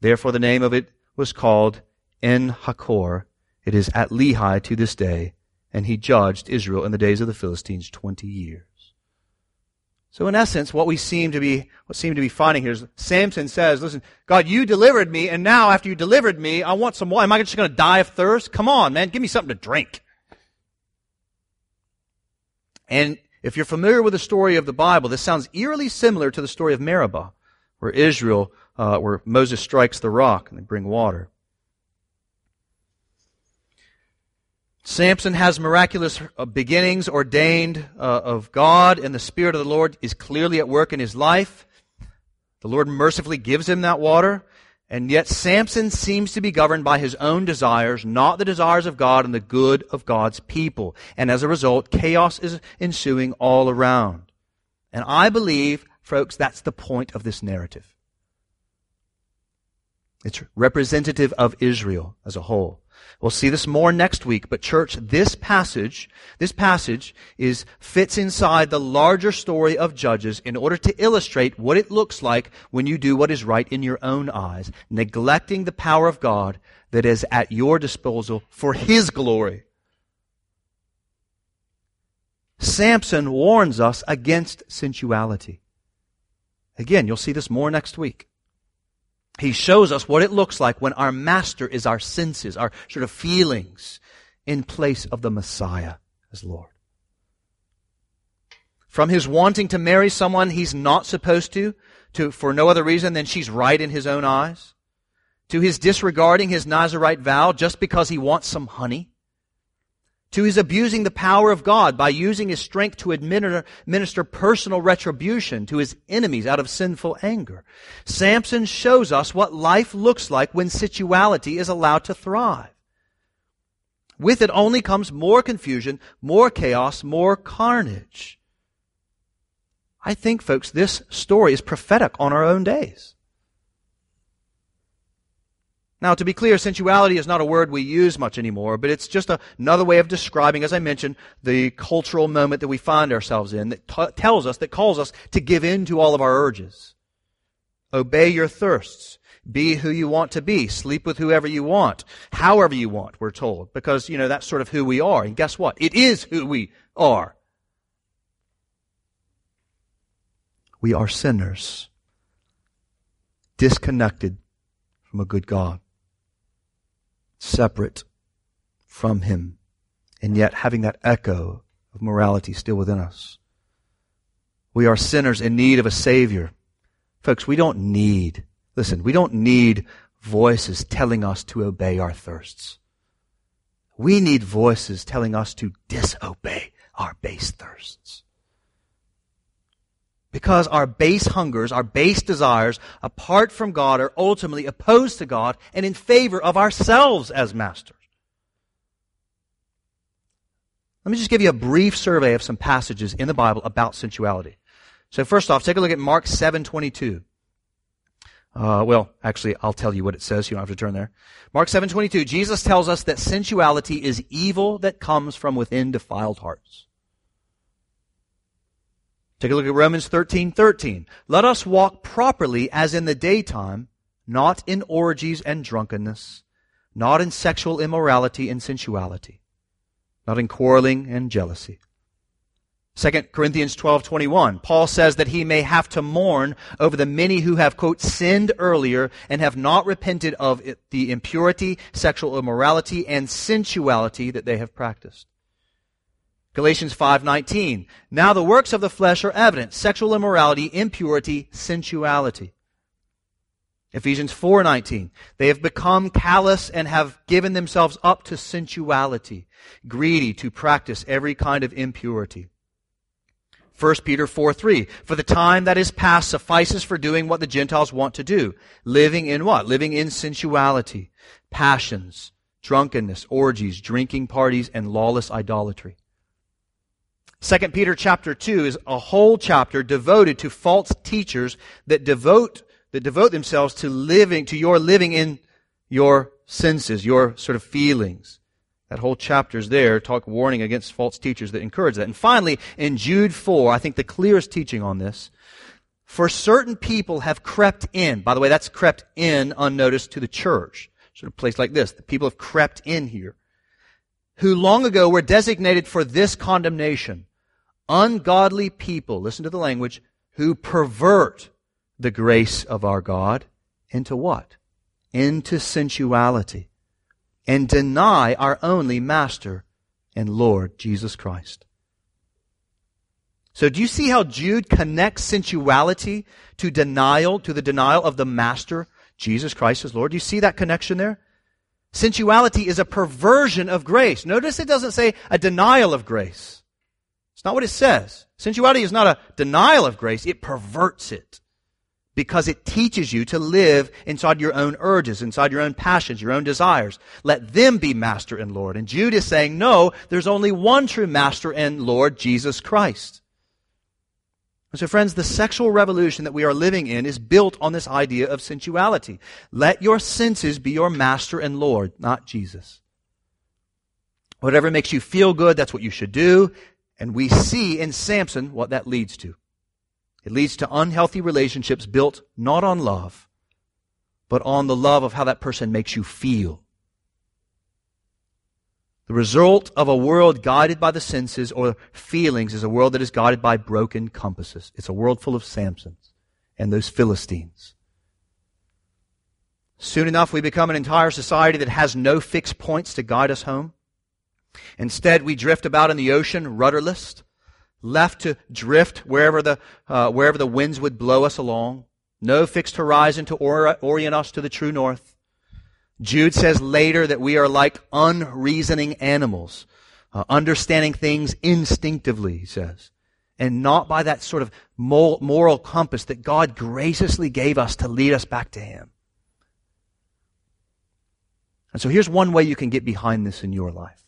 Therefore the name of it was called En Hakkore. It is at Lehi to this day, and he judged Israel in the days of the Philistines twenty years. So in essence, what we seem to be, what seem to be finding here is Samson says, listen, God, you delivered me, and now after you delivered me, I want some water. Am I just going to die of thirst? Come on, man, give me something to drink. And if you're familiar with the story of the Bible, this sounds eerily similar to the story of Meribah, where Israel, uh, where Moses strikes the rock and they bring water. Samson has miraculous uh, beginnings ordained uh, of God, and the Spirit of the Lord is clearly at work in his life. The Lord mercifully gives him that water. And yet Samson seems to be governed by his own desires, not the desires of God and the good of God's people. And as a result, chaos is ensuing all around. And I believe, folks, that's the point of this narrative. It's representative of Israel as a whole. We'll see this more next week, but church, this passage, this passage is, fits inside the larger story of Judges in order to illustrate what it looks like when you do what is right in your own eyes, neglecting the power of God that is at your disposal for His glory. Samson warns us against sensuality. Again, you'll see this more next week he shows us what it looks like when our master is our senses, our sort of feelings, in place of the Messiah as Lord. From his wanting to marry someone he's not supposed to, to for no other reason than she's right in his own eyes, to his disregarding his Nazarite vow just because he wants some honey, to his abusing the power of God by using his strength to administer personal retribution to his enemies out of sinful anger. Samson shows us what life looks like when sensuality is allowed to thrive. With it only comes more confusion, more chaos, more carnage. I think, folks, this story is prophetic on our own days. Now, to be clear, sensuality is not a word we use much anymore, but it's just another way of describing, as I mentioned, the cultural moment that we find ourselves in that t- tells us, that calls us to give in to all of our urges. Obey your thirsts. Be who you want to be. Sleep with whoever you want. However you want, we're told. Because, you know, that's sort of who we are. And guess what? It is who we are. We are sinners. Disconnected from a good God separate from Him, and yet having that echo of morality still within us. We are sinners in need of a Savior. Folks, we don't need, listen, we don't need voices telling us to obey our thirsts. We need voices telling us to disobey our base thirsts. Because our base hungers, our base desires, apart from God, are ultimately opposed to God and in favor of ourselves as masters. Let me just give you a brief survey of some passages in the Bible about sensuality. So first off, take a look at Mark 7:22. Uh, well, actually, I'll tell you what it says. You don't have to turn there. Mark 7:22. Jesus tells us that sensuality is evil that comes from within defiled hearts. Take a look at Romans 13, 13. Let us walk properly as in the daytime, not in orgies and drunkenness, not in sexual immorality and sensuality, not in quarreling and jealousy. 2 Corinthians 12:21 Paul says that he may have to mourn over the many who have quote sinned earlier and have not repented of the impurity, sexual immorality and sensuality that they have practiced. Galatians 5:19. Now the works of the flesh are evident: sexual immorality, impurity, sensuality. Ephesians 4:19. They have become callous and have given themselves up to sensuality, greedy to practice every kind of impurity. 1 Peter 4 3. For the time that is past suffices for doing what the Gentiles want to do. Living in what? Living in sensuality, passions, drunkenness, orgies, drinking parties, and lawless idolatry. Second Peter chapter 2 is a whole chapter devoted to false teachers that devote, that devote themselves to living, to your living in your senses, your sort of feelings. That whole chapter is there, talk warning against false teachers that encourage that. And finally, in Jude 4, I think the clearest teaching on this, for certain people have crept in. By the way, that's crept in unnoticed to the church. Sort of place like this. The people have crept in here. Who long ago were designated for this condemnation ungodly people, listen to the language, who pervert the grace of our God into what? Into sensuality and deny our only Master and Lord, Jesus Christ. So do you see how Jude connects sensuality to denial, to the denial of the Master, Jesus Christ as Lord? Do you see that connection there? Sensuality is a perversion of grace. Notice it doesn't say a denial of grace. It's not what it says. Sensuality is not a denial of grace, it perverts it. Because it teaches you to live inside your own urges, inside your own passions, your own desires. Let them be master and Lord. And Jude is saying, no, there's only one true master and Lord, Jesus Christ. And so friends, the sexual revolution that we are living in is built on this idea of sensuality. Let your senses be your master and Lord, not Jesus. Whatever makes you feel good, that's what you should do. And we see in Samson what that leads to. It leads to unhealthy relationships built not on love, but on the love of how that person makes you feel. The result of a world guided by the senses or feelings is a world that is guided by broken compasses. It's a world full of Samsons and those Philistines. Soon enough, we become an entire society that has no fixed points to guide us home. Instead, we drift about in the ocean rudderless, left to drift wherever the, uh, wherever the winds would blow us along. No fixed horizon to or- orient us to the true north. Jude says later that we are like unreasoning animals, uh, understanding things instinctively, he says, and not by that sort of moral compass that God graciously gave us to lead us back to Him. And so here's one way you can get behind this in your life.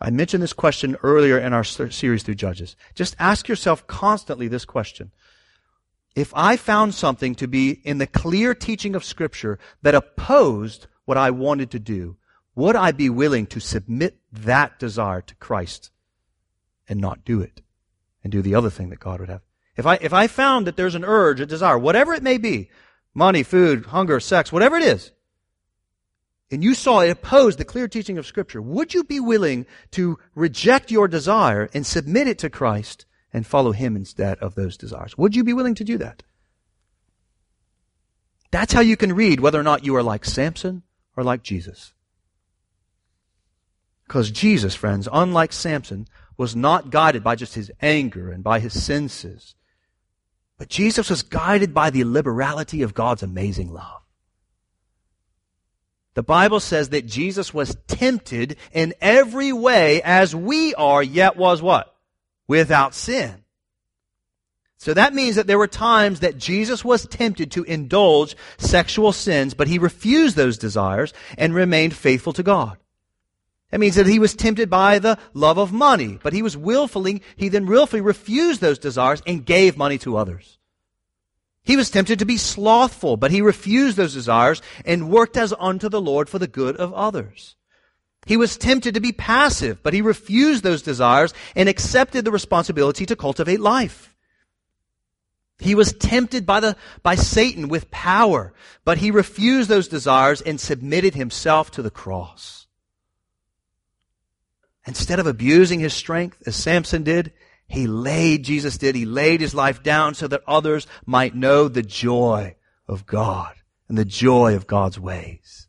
I mentioned this question earlier in our series through Judges. Just ask yourself constantly this question. If I found something to be in the clear teaching of Scripture that opposed what I wanted to do, would I be willing to submit that desire to Christ and not do it and do the other thing that God would have? If I, if I found that there's an urge, a desire, whatever it may be, money, food, hunger, sex, whatever it is, and you saw it opposed the clear teaching of Scripture, would you be willing to reject your desire and submit it to Christ and follow Him instead of those desires? Would you be willing to do that? That's how you can read whether or not you are like Samson or like Jesus. Because Jesus, friends, unlike Samson, was not guided by just his anger and by his senses, but Jesus was guided by the liberality of God's amazing love. The Bible says that Jesus was tempted in every way as we are, yet was what? Without sin. So that means that there were times that Jesus was tempted to indulge sexual sins, but he refused those desires and remained faithful to God. That means that he was tempted by the love of money, but he was willfully, he then willfully refused those desires and gave money to others. He was tempted to be slothful, but he refused those desires and worked as unto the Lord for the good of others. He was tempted to be passive, but he refused those desires and accepted the responsibility to cultivate life. He was tempted by the, by Satan with power, but he refused those desires and submitted himself to the cross. Instead of abusing his strength, as Samson did, he laid, Jesus did, he laid his life down so that others might know the joy of God and the joy of God's ways.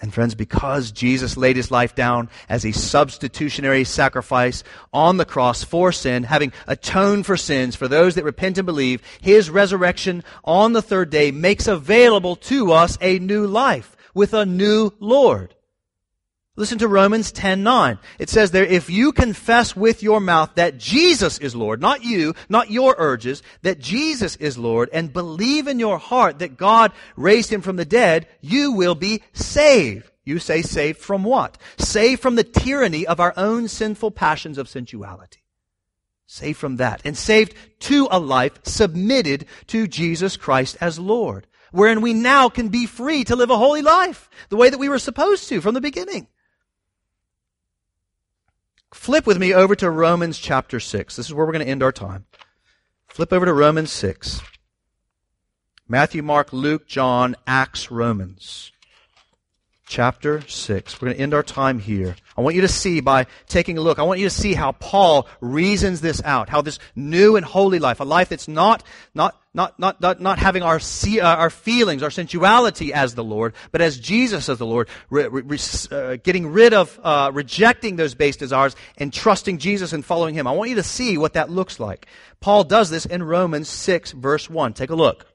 And friends, because Jesus laid his life down as a substitutionary sacrifice on the cross for sin, having atoned for sins for those that repent and believe, his resurrection on the third day makes available to us a new life with a new Lord. Listen to Romans 10:9. It says there, if you confess with your mouth that Jesus is Lord, not you, not your urges, that Jesus is Lord, and believe in your heart that God raised him from the dead, you will be saved. You say saved from what? Saved from the tyranny of our own sinful passions of sensuality. Saved from that. And saved to a life submitted to Jesus Christ as Lord. Wherein we now can be free to live a holy life. The way that we were supposed to from the beginning. Flip with me over to Romans chapter 6. This is where we're going to end our time. Flip over to Romans 6. Matthew, Mark, Luke, John, Acts, Romans. Chapter 6. We're going to end our time here. I want you to see by taking a look, I want you to see how Paul reasons this out, how this new and holy life, a life that's not, not, not, not, not, not having our, see, uh, our feelings, our sensuality as the Lord, but as Jesus as the Lord, re, re, uh, getting rid of, uh, rejecting those base desires and trusting Jesus and following Him. I want you to see what that looks like. Paul does this in Romans 6 verse 1. Take a look.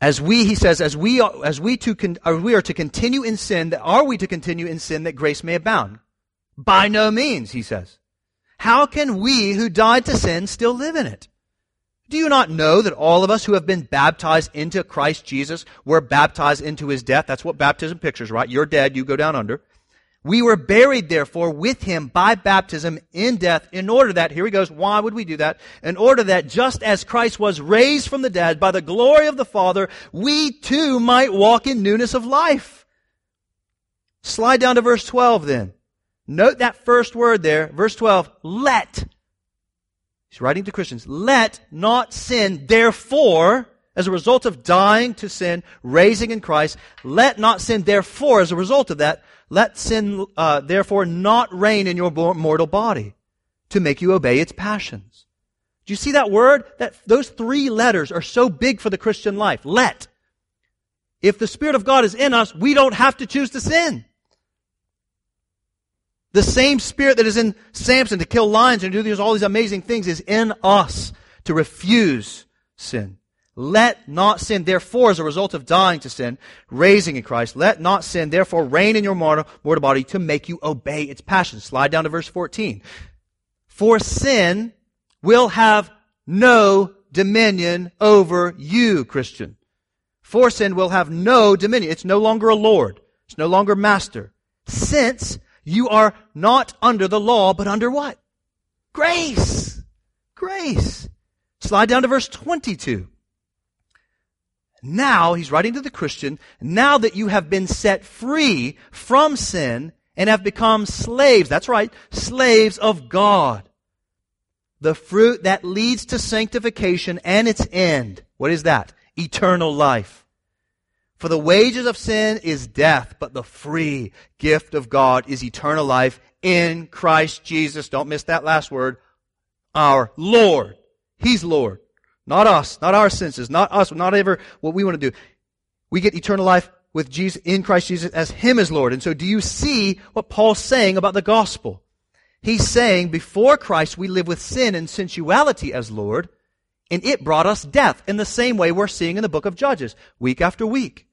As we, he says, as we are, as we to con, we are to continue in sin, that are we to continue in sin that grace may abound? By no means, he says. How can we who died to sin still live in it? Do you not know that all of us who have been baptized into Christ Jesus were baptized into his death? That's what baptism pictures, right? You're dead, you go down under. We were buried, therefore, with him by baptism in death, in order that, here he goes, why would we do that? In order that just as Christ was raised from the dead by the glory of the Father, we too might walk in newness of life. Slide down to verse 12 then. Note that first word there, verse 12, let. He's writing to Christians, let not sin, therefore, as a result of dying to sin, raising in Christ, let not sin, therefore, as a result of that, let sin, uh, therefore, not reign in your mortal body to make you obey its passions. Do you see that word? That, those three letters are so big for the Christian life. Let. If the Spirit of God is in us, we don't have to choose to sin. The same Spirit that is in Samson to kill lions and do these, all these amazing things is in us to refuse sin. Let not sin, therefore, as a result of dying to sin, raising in Christ, let not sin, therefore, reign in your mortal, mortal body to make you obey its passions. Slide down to verse 14. For sin will have no dominion over you, Christian. For sin will have no dominion. It's no longer a Lord. It's no longer master. Since you are not under the law, but under what? Grace. Grace. Slide down to verse 22. Now, he's writing to the Christian, now that you have been set free from sin and have become slaves, that's right, slaves of God. The fruit that leads to sanctification and its end. What is that? Eternal life. For the wages of sin is death, but the free gift of God is eternal life in Christ Jesus. Don't miss that last word. Our Lord. He's Lord. Not us, not our senses, not us, not ever what we want to do. We get eternal life with Jesus, in Christ Jesus as Him as Lord. And so do you see what Paul's saying about the gospel? He's saying before Christ we live with sin and sensuality as Lord, and it brought us death in the same way we're seeing in the book of Judges, week after week.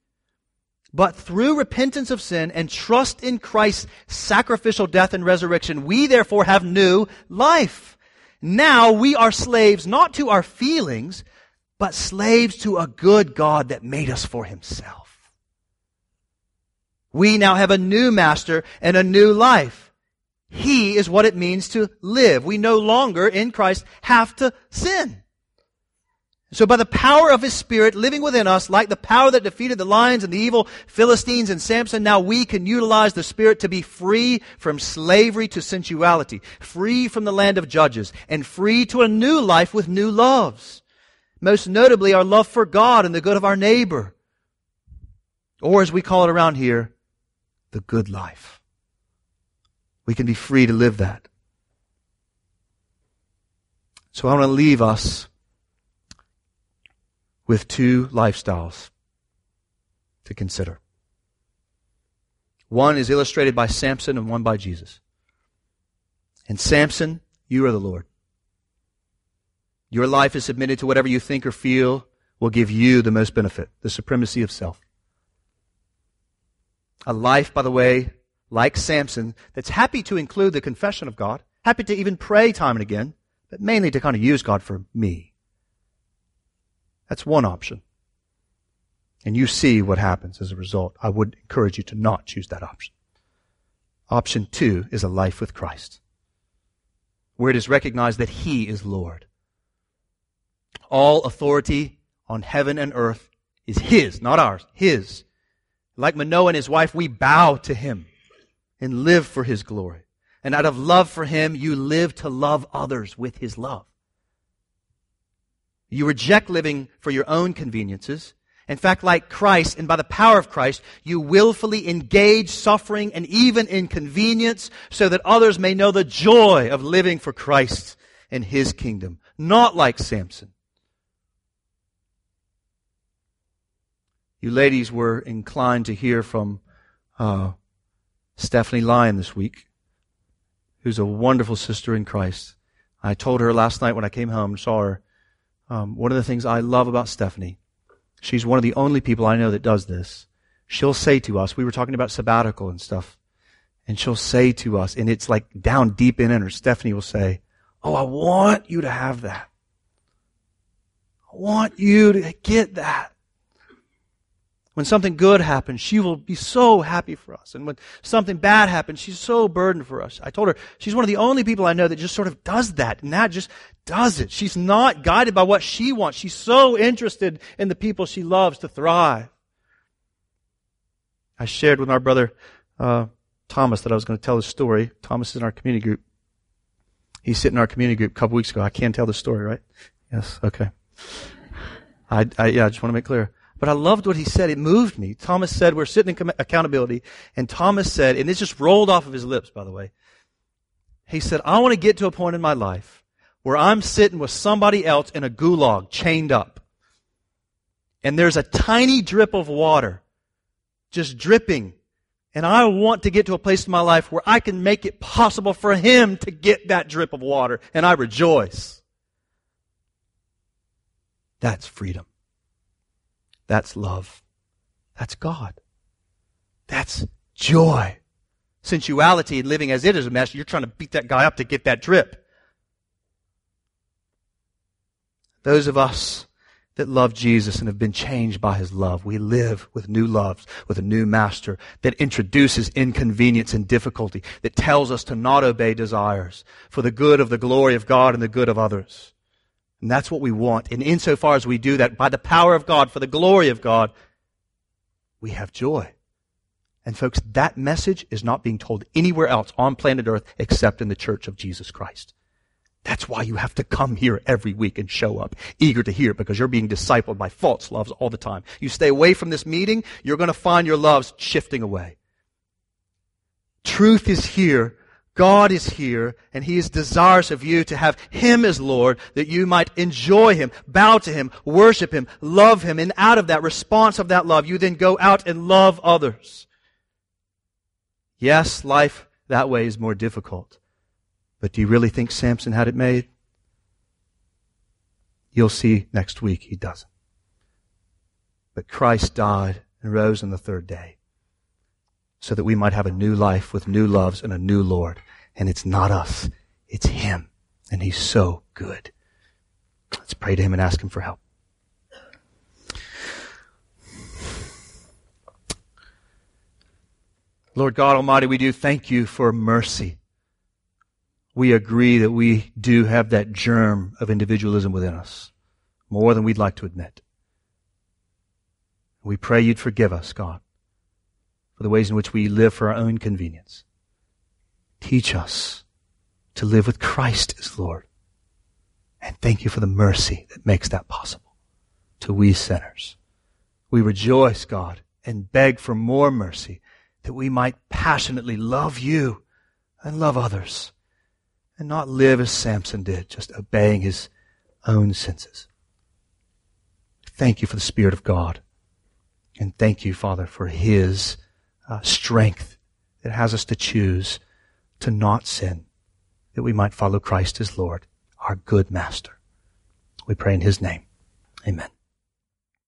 But through repentance of sin and trust in Christ's sacrificial death and resurrection, we therefore have new life. Now we are slaves not to our feelings, but slaves to a good God that made us for himself. We now have a new master and a new life. He is what it means to live. We no longer in Christ have to sin. So by the power of His Spirit living within us, like the power that defeated the lions and the evil Philistines and Samson, now we can utilize the Spirit to be free from slavery to sensuality, free from the land of judges, and free to a new life with new loves. Most notably, our love for God and the good of our neighbor. Or as we call it around here, the good life. We can be free to live that. So I want to leave us with two lifestyles to consider. One is illustrated by Samson and one by Jesus. And Samson, you are the Lord. Your life is submitted to whatever you think or feel will give you the most benefit, the supremacy of self. A life, by the way, like Samson, that's happy to include the confession of God, happy to even pray time and again, but mainly to kind of use God for me. That's one option. And you see what happens as a result. I would encourage you to not choose that option. Option two is a life with Christ, where it is recognized that He is Lord. All authority on heaven and earth is His, not ours, His. Like Manoah and his wife, we bow to Him and live for His glory. And out of love for Him, you live to love others with His love. You reject living for your own conveniences. In fact, like Christ and by the power of Christ, you willfully engage suffering and even inconvenience so that others may know the joy of living for Christ and His kingdom. Not like Samson. You ladies were inclined to hear from uh, Stephanie Lyon this week, who's a wonderful sister in Christ. I told her last night when I came home and saw her um, one of the things I love about Stephanie, she's one of the only people I know that does this. She'll say to us, we were talking about sabbatical and stuff, and she'll say to us, and it's like down deep in her, Stephanie will say, Oh, I want you to have that. I want you to get that. When something good happens, she will be so happy for us. And when something bad happens, she's so burdened for us. I told her she's one of the only people I know that just sort of does that. And that just does it. She's not guided by what she wants. She's so interested in the people she loves to thrive. I shared with our brother uh, Thomas that I was going to tell the story. Thomas is in our community group. He's sitting in our community group a couple weeks ago. I can tell the story, right? Yes. Okay. I, I yeah, I just want to make clear. But I loved what he said. It moved me. Thomas said, we're sitting in accountability, and Thomas said, and this just rolled off of his lips, by the way. He said, I want to get to a point in my life where I'm sitting with somebody else in a gulag, chained up. And there's a tiny drip of water just dripping. And I want to get to a place in my life where I can make it possible for him to get that drip of water. And I rejoice. That's freedom. That's love. That's God. That's joy. Sensuality and living as it is a mess, you're trying to beat that guy up to get that drip. Those of us that love Jesus and have been changed by his love, we live with new loves, with a new master that introduces inconvenience and difficulty, that tells us to not obey desires for the good of the glory of God and the good of others. And that's what we want. And insofar as we do that, by the power of God, for the glory of God, we have joy. And folks, that message is not being told anywhere else on planet Earth except in the church of Jesus Christ. That's why you have to come here every week and show up, eager to hear, because you're being discipled by false loves all the time. You stay away from this meeting, you're going to find your loves shifting away. Truth is here God is here and He is desirous of you to have Him as Lord that you might enjoy Him, bow to Him, worship Him, love Him. And out of that response of that love, you then go out and love others. Yes, life that way is more difficult. But do you really think Samson had it made? You'll see next week he doesn't. But Christ died and rose on the third day so that we might have a new life with new loves and a new Lord. And it's not us. It's Him. And He's so good. Let's pray to Him and ask Him for help. Lord God Almighty, we do thank you for mercy. We agree that we do have that germ of individualism within us, more than we'd like to admit. We pray you'd forgive us, God, for the ways in which we live for our own convenience. Teach us to live with Christ as Lord. And thank you for the mercy that makes that possible to we sinners. We rejoice, God, and beg for more mercy that we might passionately love you and love others and not live as Samson did, just obeying his own senses. Thank you for the Spirit of God. And thank you, Father, for his uh, strength that has us to choose to not sin, that we might follow Christ as Lord, our good master. We pray in his name. Amen.